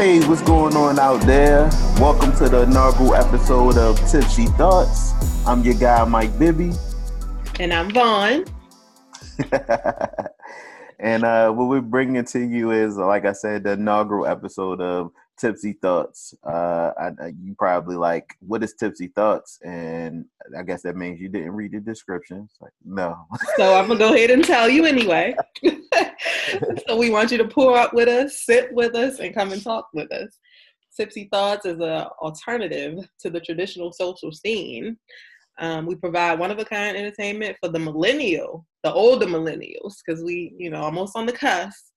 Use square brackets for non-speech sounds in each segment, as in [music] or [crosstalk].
Hey, what's going on out there? Welcome to the inaugural episode of Tipsy Thoughts. I'm your guy, Mike Bibby. And I'm Von. [laughs] and uh, what we're bringing to you is, like I said, the inaugural episode of Tipsy Thoughts. Uh, I, you probably like, what is Tipsy Thoughts? And I guess that means you didn't read the description. It's like, no. so I'm gonna go ahead and tell you anyway. [laughs] so we want you to pour up with us, sit with us, and come and talk with us. Tipsy Thoughts is an alternative to the traditional social scene. Um, we provide one of a kind entertainment for the millennial, the older millennials, because we, you know, almost on the cusp,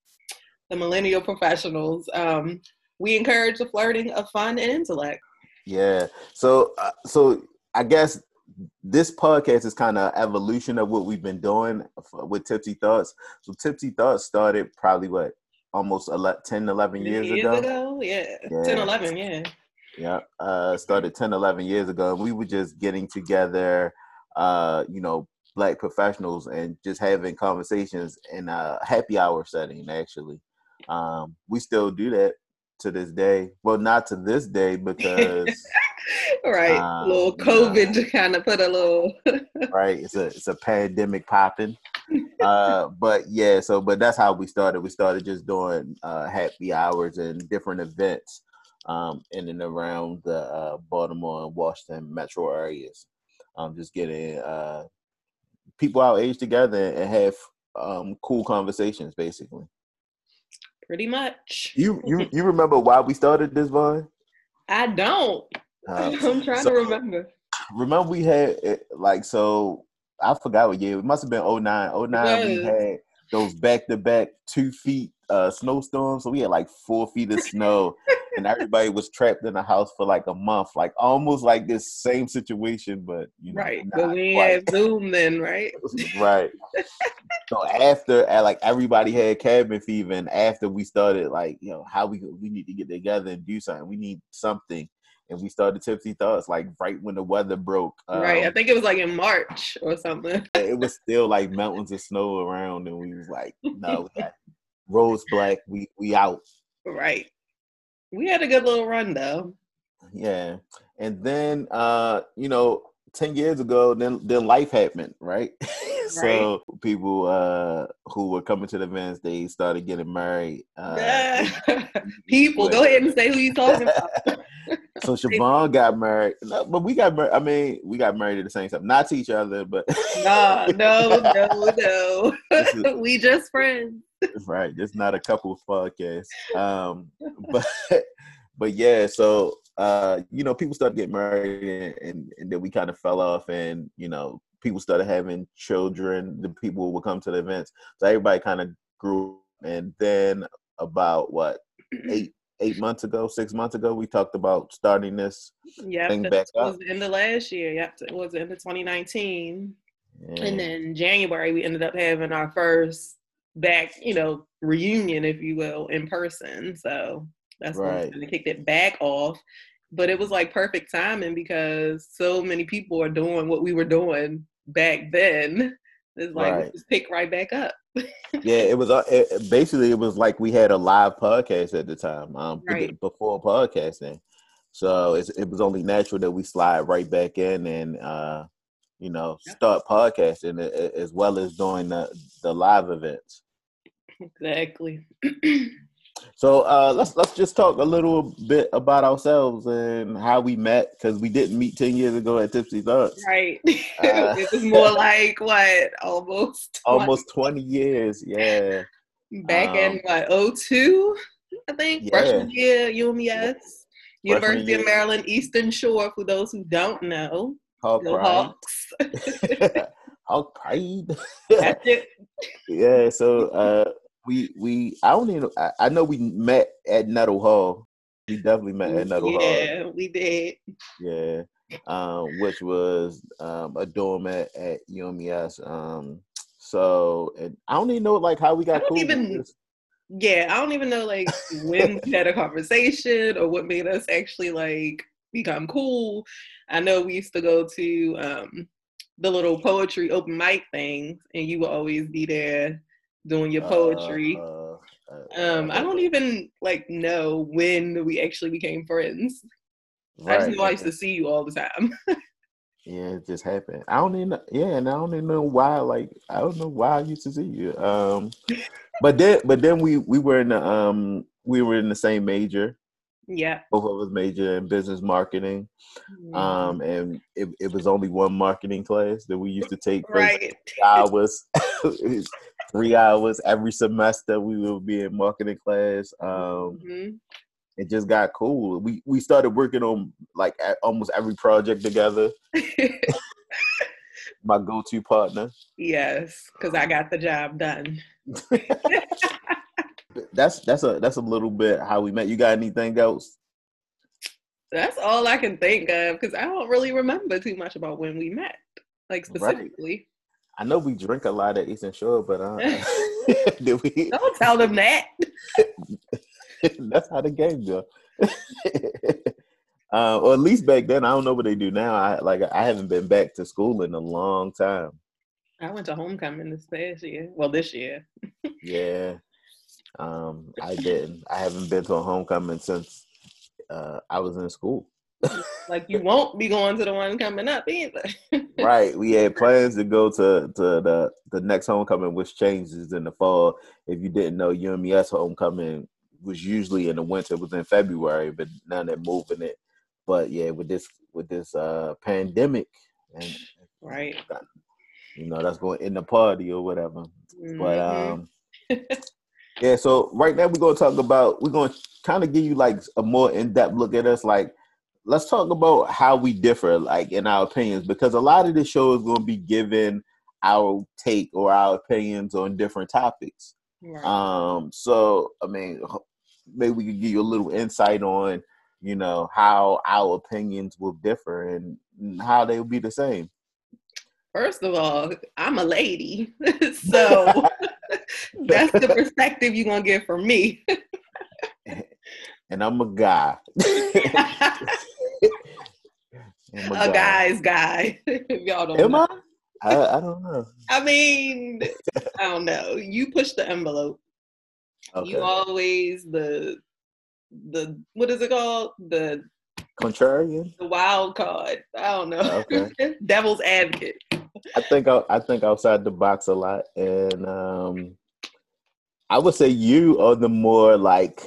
the millennial professionals. Um, we encourage the flirting of fun and intellect. Yeah. So, uh, so I guess this podcast is kind of evolution of what we've been doing with Tipsy Thoughts. So Tipsy Thoughts started probably what almost 11, 10, 11 years, years ago. ago. Yeah. yeah. 10, 11, yeah. Yeah. Uh, started 10, 11 years ago. And we were just getting together, uh, you know, black professionals and just having conversations in a happy hour setting, actually. Um, we still do that to this day. Well, not to this day [laughs] because right, um, little COVID to kind of put a little [laughs] right. It's a it's a pandemic popping. Uh, but yeah, so but that's how we started. We started just doing uh, happy hours and different events um, in and around the uh, Baltimore and Washington metro areas. Um, just getting uh, people our age together and have um, cool conversations, basically. Pretty much. You you you remember why we started this, Von? I don't. Uh, [laughs] I'm trying so, to remember. Remember we had like so I forgot what year. It must have been 09. 09 we had those back to back two feet uh snowstorms. So we had like four feet of snow [laughs] and everybody was trapped in the house for like a month, like almost like this same situation, but you know, right. But we had Zoom then, right? [laughs] right. so after, like everybody had cabin fever, and after we started, like you know, how we we need to get together and do something. We need something, and we started Tipsy Thoughts like right when the weather broke. right. I um, think it was like in March or something. [laughs] it was still like mountains of snow around, and we was like, no, rose black. We we out. Right. We had a good little run though. Yeah. And then uh, you know, 10 years ago, then then life happened, right? [laughs] so right. people uh who were coming to the events, they started getting married. Uh, [laughs] people, go ahead and say who you talking about. So [laughs] Siobhan got married, no, but we got married. I mean, we got married at the same time, not to each other, but no, no, no, [laughs] no. [laughs] we just friends. Right, just not a couple podcast. Um, but but yeah, so uh, you know, people started getting married, and, and, and then we kind of fell off, and you know, people started having children. The people would come to the events, so everybody kind of grew. And then about what eight eight months ago, six months ago, we talked about starting this yep, thing back up. Was in the last year. Yep, it was in the 2019. Yeah. And then January, we ended up having our first back, you know, reunion, if you will, in person. So that's right. when we kicked it back off. But it was like perfect timing because so many people are doing what we were doing back then. It's like right. just pick right back up. [laughs] yeah, it was uh, it, basically it was like we had a live podcast at the time um, right. before podcasting, so it was only natural that we slide right back in and uh, you know start podcasting as well as doing the the live events. Exactly. [clears throat] so uh, let's let's just talk a little bit about ourselves and how we met because we didn't meet ten years ago at Tipsy Thoughts. Right. [laughs] Uh, it was more [laughs] like what almost 20. almost twenty years. Yeah. Back um, in what 02, I think yeah. freshman year UMES. University year. of Maryland Eastern Shore. For those who don't know, Hawk Hawks. [laughs] Hawk Pride. That's it. Yeah. So. Uh, we we I don't even I, I know we met at Nettle Hall. We definitely met at Nettle yeah, Hall. Yeah, we did. Yeah. Um, which was um a dorm at, UMES. Um so and I don't even know like how we got cool. Even, yeah, I don't even know like when we had a conversation or what made us actually like become cool. I know we used to go to um the little poetry open mic things and you would always be there doing your poetry. Uh, Uh, Um, I don't even like know when we actually became friends. I just right, know I used to see you all the time. [laughs] Yeah, it just happened. I don't even know, yeah, and I don't even know why. Like I don't know why I used to see you. Um, but then but then we we were in the um we were in the same major. yeah. Both of us major in business marketing. Mhm. Um, and it, it was only one marketing class that we used to take for right. hours. [laughs] [laughs] three hours every semester. We would be in marketing class. Um, Mhm. it just got cool. We we started working on like almost every project together. [laughs] My go-to partner. yes, because I got the job done. [laughs] That's that's a that's a little bit how we met. You got anything else? That's all I can think of because I don't really remember too much about when we met, like Right. I know we drink a lot at Eastern Shore, but uh, [laughs] [laughs] did we? Don't tell them that. [laughs] that's how the game go. uh, or at least back then, I don't know what they do now. I like I haven't been back to school in a long time. I went to homecoming this past year. Well, this year. Yeah, um, I didn't. I haven't been to a homecoming since uh, I was in school. Like you won't be going to the one coming up either. [laughs] right. We had plans to go to, to the the next homecoming, which changes in the fall. If you didn't know, UMES homecoming was usually in the winter. It was in February, but now they're moving it. But yeah, with this with this uh pandemic, and right. you know that's going in the party or whatever. But Mhm. um, [laughs] yeah. So right now we're gonna talk about we're gonna kind of give you like a more in depth look at us. Like, let's talk about how we differ, like in our opinions, because a lot of this show is gonna be given our take or our opinions on different topics. Right. Um, so I mean, maybe we could give you a little insight on, you know, how our opinions will differ and how they will be the same. First of all, I'm a lady, [laughs] so [laughs] that's the perspective you're gonna get from me. And I'm a guy. [laughs] A guy's guy. [laughs] y'all don't Am know. I? I? I don't know. I mean, I don't know. You push the envelope. Okay. You always the the what is it called? The Contrarian. the wild card. I don't know. Okay. [laughs] Devil's advocate. I think I, I think outside the box a lot, and um, I would say you are the more like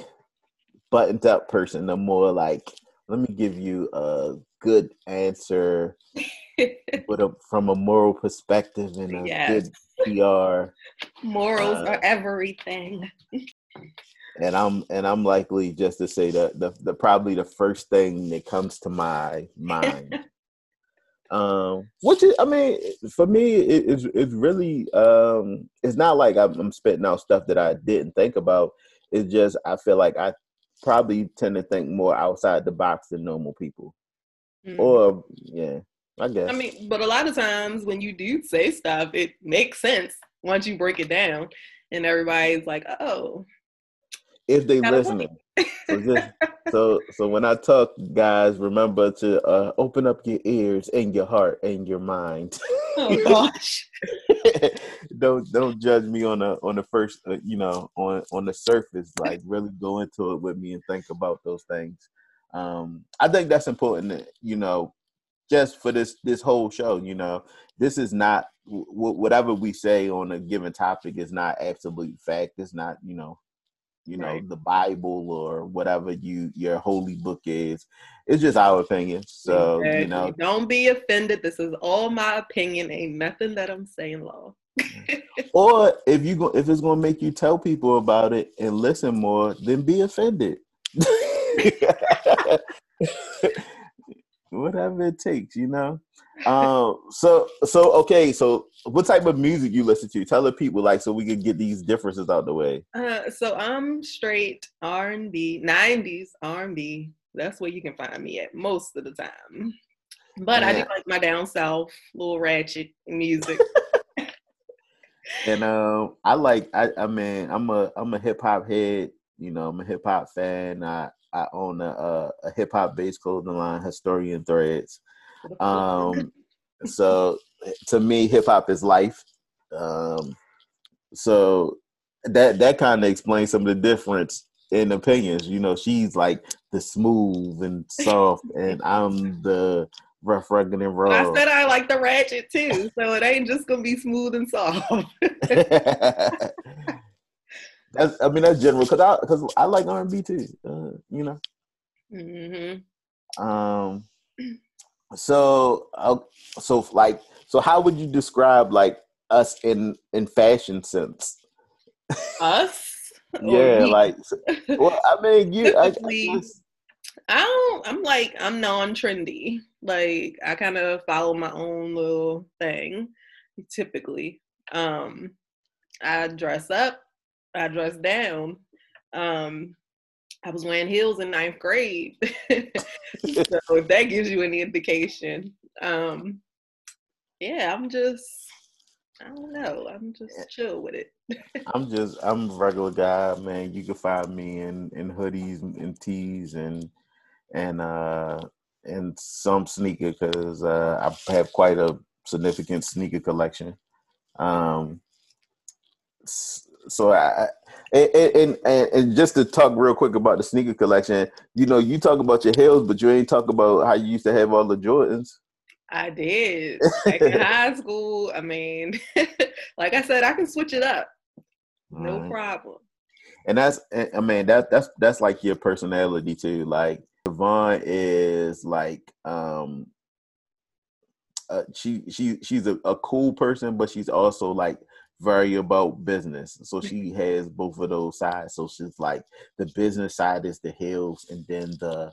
buttoned up person. The more like, let me give you a good answer, [laughs] but a, from a moral perspective and a Yes. good PR. Morals Uh, are everything. and I'm and I'm likely just to say that the, the probably the first thing that comes to my mind. [laughs] um, which is, I mean, for me, it, it's it's really um, it's not like I'm, I'm spitting out stuff that I didn't think about. It's just I feel like I probably tend to think more outside the box than normal people. Mm. Or yeah, I guess. I mean, but a lot of times when you do say stuff, it makes sense once you break it down, and everybody's like, "Oh, if they listening. So, just, so so when I talk, guys, remember to uh, open up your ears and your heart and your mind. [laughs] oh [laughs] gosh." don't don't judge me on the on the first uh, you know on on the surface. Like really go into it with me and think about those things. Um, I think that's important. that, You know, just for this this whole show. You know, this is not w- whatever we say on a given topic is not absolute fact. It's not you know you know the bible or whatever you your holy book is it's just our opinion so you know don't be offended. This is all my opinion. Ain't nothing that I'm saying law. [laughs] or if you go if it's to make you tell people about it and listen more then be offended [laughs] whatever it takes you know um so so okay so what type of music you listen to tell the people like so we can get these differences out the way Uh, so I'm straight R and B, '90s R and B. That's where you can find me at most of the time. But I do like my down south, little ratchet music. [laughs] And um, I like I I mean I'm a I'm a hip hop head. You know, I'm a hip hop fan. I I own a a, a hip hop based clothing line, Historian Threads. Um, so to me, hip hop is life. Um, so that that kind of explains some of the difference in opinions. You know, she's like the smooth and soft, [laughs] and I'm the rough, rugged, and raw. I said I like the ratchet too, so it ain't just gonna be smooth and soft. [laughs] [laughs] that's I mean that's general because I because I like R and B too. Uh, you know. Mm-hmm. Um. So uh, so like so how would you describe like us in in fashion sense? Us. [laughs] yeah, like well, I mean, you. I, I. I don't. I'm like I'm non-trendy. Like I kind of follow my own little thing. Typically, um, I dress up. I dress down. Um, I was wearing heels in ninth grade. [laughs] so if that gives you any indication, um, yeah, I'm just I don't know. I'm just chill with it. [laughs] I'm just I'm a regular guy, man. You can find me in in hoodies and tees and and uh and some sneaker because uh, I have quite a significant sneaker collection. Um, so I and, and, and just to talk real quick about the sneaker collection, you know, you talk about your heels, but you ain't talk about how you used to have all the Jordans. I did. Like in [laughs] high school, I mean, [laughs] like I said, I can switch it up. No problem. And that's I mean that that's that's like your personality too. Like Yvonne is like um uh, she she she's a, a cool person, but she's also like very about business. So she has both of those sides. So she's like the business side is the hills, and then the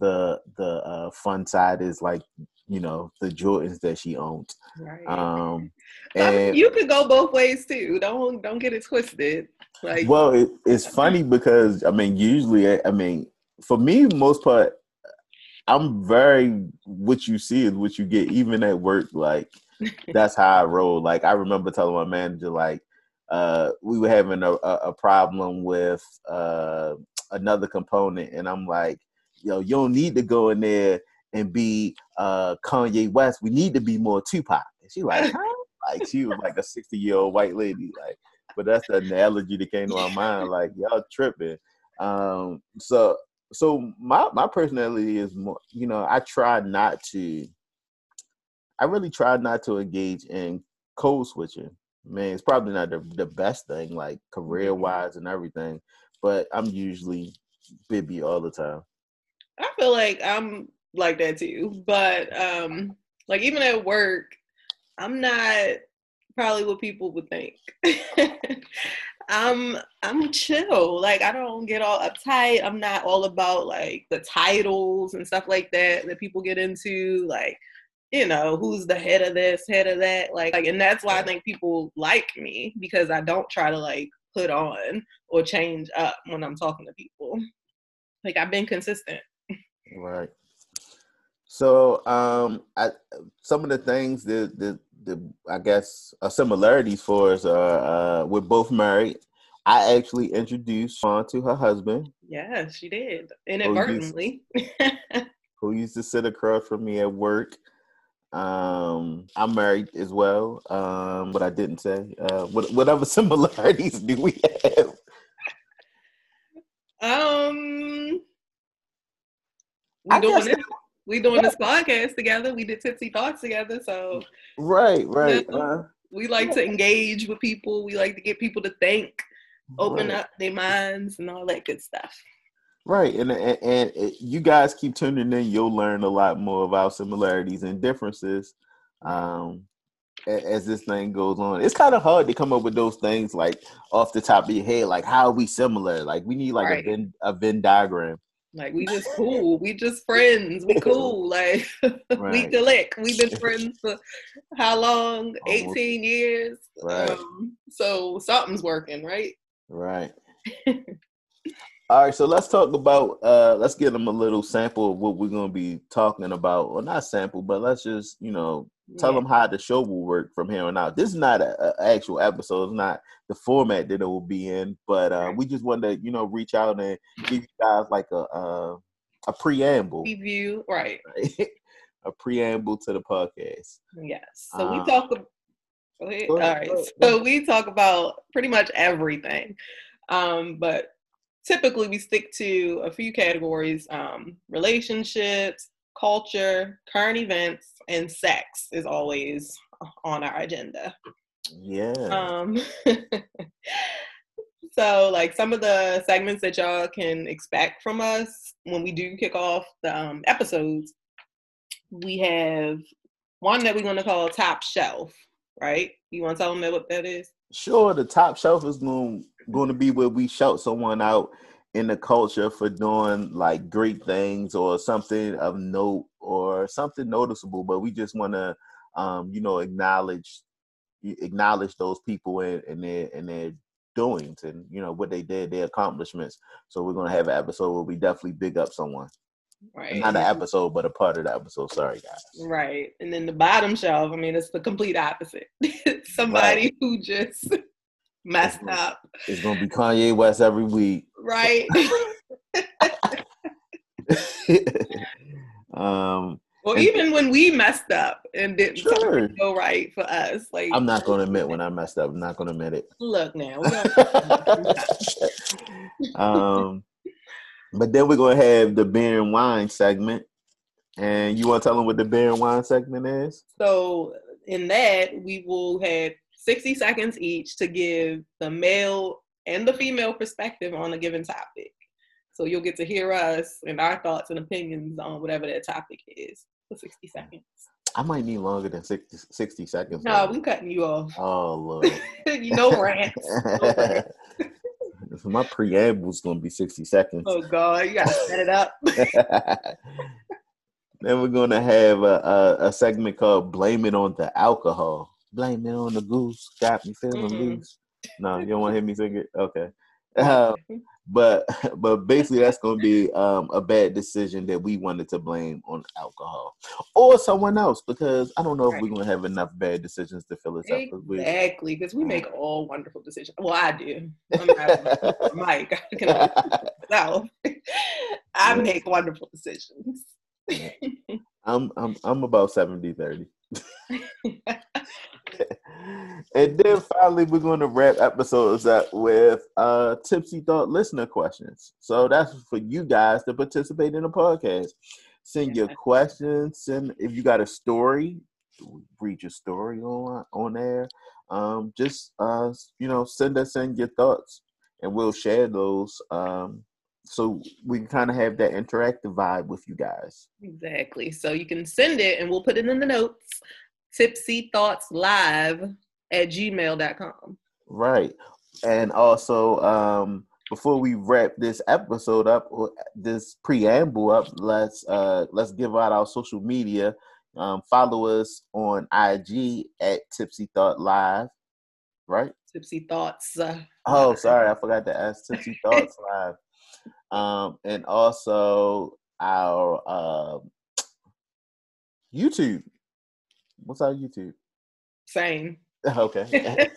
the the uh, fun side is like you know the Jordans that she owns. Right. Um, [laughs] and you could go both ways too. Don't don't get it twisted. Like, well, it, it's funny [laughs] because I mean, usually, I mean, for me, most part, I'm very what you see is what you get, even at work. Like [laughs] that's how I roll. Like I remember telling my manager, like uh, we were having a, a problem with uh, another component, and I'm like, yo, you don't need to go in there and be uh, Kanye West. We need to be more Tupac. And she like, [laughs] huh? like she was like a 60 year old white lady. Like, but that's the analogy that came to my mind. [laughs] Like, y'all tripping. Um, so so my my personality is more, you know, I try not to. I really try not to engage in code switching. Man, it's probably not the, the best thing, like career wise and everything. But I'm usually Bibby all the time. I feel like I'm like that too. But um like even at work, I'm not probably what people would think. [laughs] I'm I'm chill. Like I don't get all uptight. I'm not all about like the titles and stuff like that that people get into. Like, you know, who's the head of this, head of that. Like, like and that's why I think people like me because I don't try to like put on or change up when I'm talking to people. Like I've been consistent. Right. So, um, I, some of the things that, that, the I guess uh, similarities for us are uh, we're both married. I actually introduced Sean to her husband. Yeah, she did inadvertently. Who used, [laughs] who used to sit across from me at work. Um, I'm married as well, um, but I didn't say. Uh, what, whatever [laughs] similarities do we have? Um, we doing this. We doing this podcast together. We did Tipsy Thoughts together. So right, right. You know, uh, we like to engage with people. We like to get people to think, open right. up their minds, and all that good stuff. Right, and, and and you guys keep tuning in. You'll learn a lot more about similarities and differences. Um, as this thing goes on. It's kind of hard to come up with those things like off the top of your head, like how are we similar? Like we need like right. a Venn a Venn diagram. Like we just cool. we just friends. We [laughs] cool. Like [laughs] right. we click. We've been [laughs] friends for how long? Eighteen years. Right. Um, so something's working, right? Right. All right, so let's talk about uh let's give them a little sample of what we're gonna be talking about. Well not sample, but let's just, you know, tell yeah. them how the show will work from here on out. This is not an actual episode. It's not the format that it will be in, but uh, we just wanted to, you know, reach out and give you guys like a a, a preamble. Review, right. [laughs] a preamble to the podcast. Yes. So um, we talk Go ahead. Go ahead. All right. So we talk about pretty much everything. Um, but typically we stick to a few categories um, relationships, culture, current events, and sex is always on our agenda. Yeah. Um, [laughs] so, like some of the segments that y'all can expect from us when we do kick off the um, episodes, we have one that we're going to call Top Shelf, right? You want to tell them what that is? Sure. The Top Shelf is going, going to be where we shout someone out in the culture for doing like great things or something of note or something noticeable, but we just want to, um, you know, acknowledge acknowledge those people and, and their and their doings and you know what they did, their accomplishments. So we're gonna have an episode where we definitely big up someone. Right. Not an episode, but a part of the episode. Sorry, guys. Right. And then the bottom shelf, I mean, it's the complete opposite. [laughs] Somebody right. who just messed it's up. It's gonna be Kanye West every week. Right. [laughs] um well, even when we messed up and didn't sure. go right for us, like I'm not going to admit when I messed up. I'm not going to admit it. Look now. [laughs] um, but then we're going to have the beer and wine segment, and you want to tell them what the beer and wine segment is? So in that, we will have 60 seconds each to give the male and the female perspective on a given topic. So you'll get to hear us and our thoughts and opinions on whatever that topic is for 60 seconds. I might need longer than 60, 60 seconds. No, we cutting you off. Oh, Lord. [laughs] you know rants. No rants. My preamble is going to be 60 seconds. Oh, God. You got to set it up. [laughs] then we're going to have a, a, a, segment called Blame It on the Alcohol. Blame it on the goose. Got me feeling mm-hmm. loose. No, you don't want to hear me sing it? Okay. [laughs] Uh, but [laughs] but basically that's going to be um, a bad decision that we wanted to blame on alcohol or someone else because I don't know if we're going to have enough bad decisions to fill us exactly, up. Exactly, because we make all wonderful decisions. Well, I do. I'm [laughs] Mike. I. [laughs] I make wonderful decisions. I'm I'm I'm about 70 30. [laughs] and then finally, we're going to wrap episodes up with uh, tipsy thought listener questions. So that's for you guys to participate in the podcast. Send your questions. Send if you got a story, read your story on on there. Um, just uh, you know, send us in your thoughts, and we'll share those. Um, so we can kind of have that interactive vibe with you guys. Exactly. So you can send it, and we'll put it in the notes tipsy thoughts live at gmail.com. Right. And also, um, before we wrap this episode up, this preamble up, let's uh, let's give out our social media. Um, follow us on IG at Tipsy Thought Live, right? Tipsy Thoughts. Uh, oh, sorry, I forgot to ask Tipsy Thoughts Live. [laughs] Um, and also our uh, YouTube What's our YouTube? Same. [laughs] Okay. [laughs]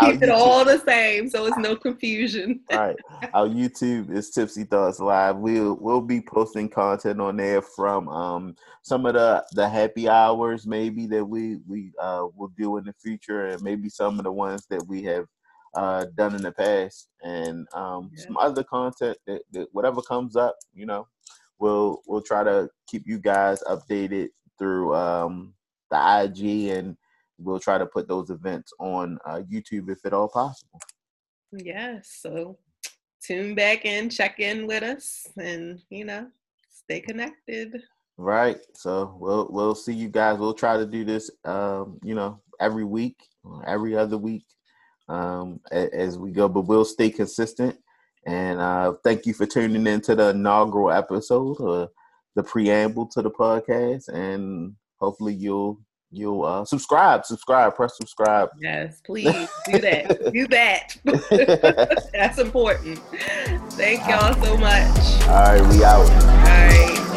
Keep it all the same, so it's no confusion. all right. Our YouTube is Tipsy Thoughts Live. We'll we'll be posting content on there from um some of the the happy hours maybe that we we uh will do in the future, and maybe some of the ones that we have uh done in the past, and um yeah. some other content that, that whatever comes up, you know, we'll we'll try to keep you guys updated through um the IG, and we'll try to put those events on uh, YouTube if at all possible. Yes. So tune back in, check in with us, and you know, stay connected. Right. So we'll we'll see you guys. We'll try to do this, um, you know, every week, every other week, um, as we go. But we'll stay consistent. And uh, thank you for tuning in to the inaugural episode, uh, the preamble to the podcast, and hopefully you'll you'll uh, subscribe, subscribe, press subscribe. Yes, please do that. [laughs] do that. [laughs] That's important. Thank y'all so much. All right, we out.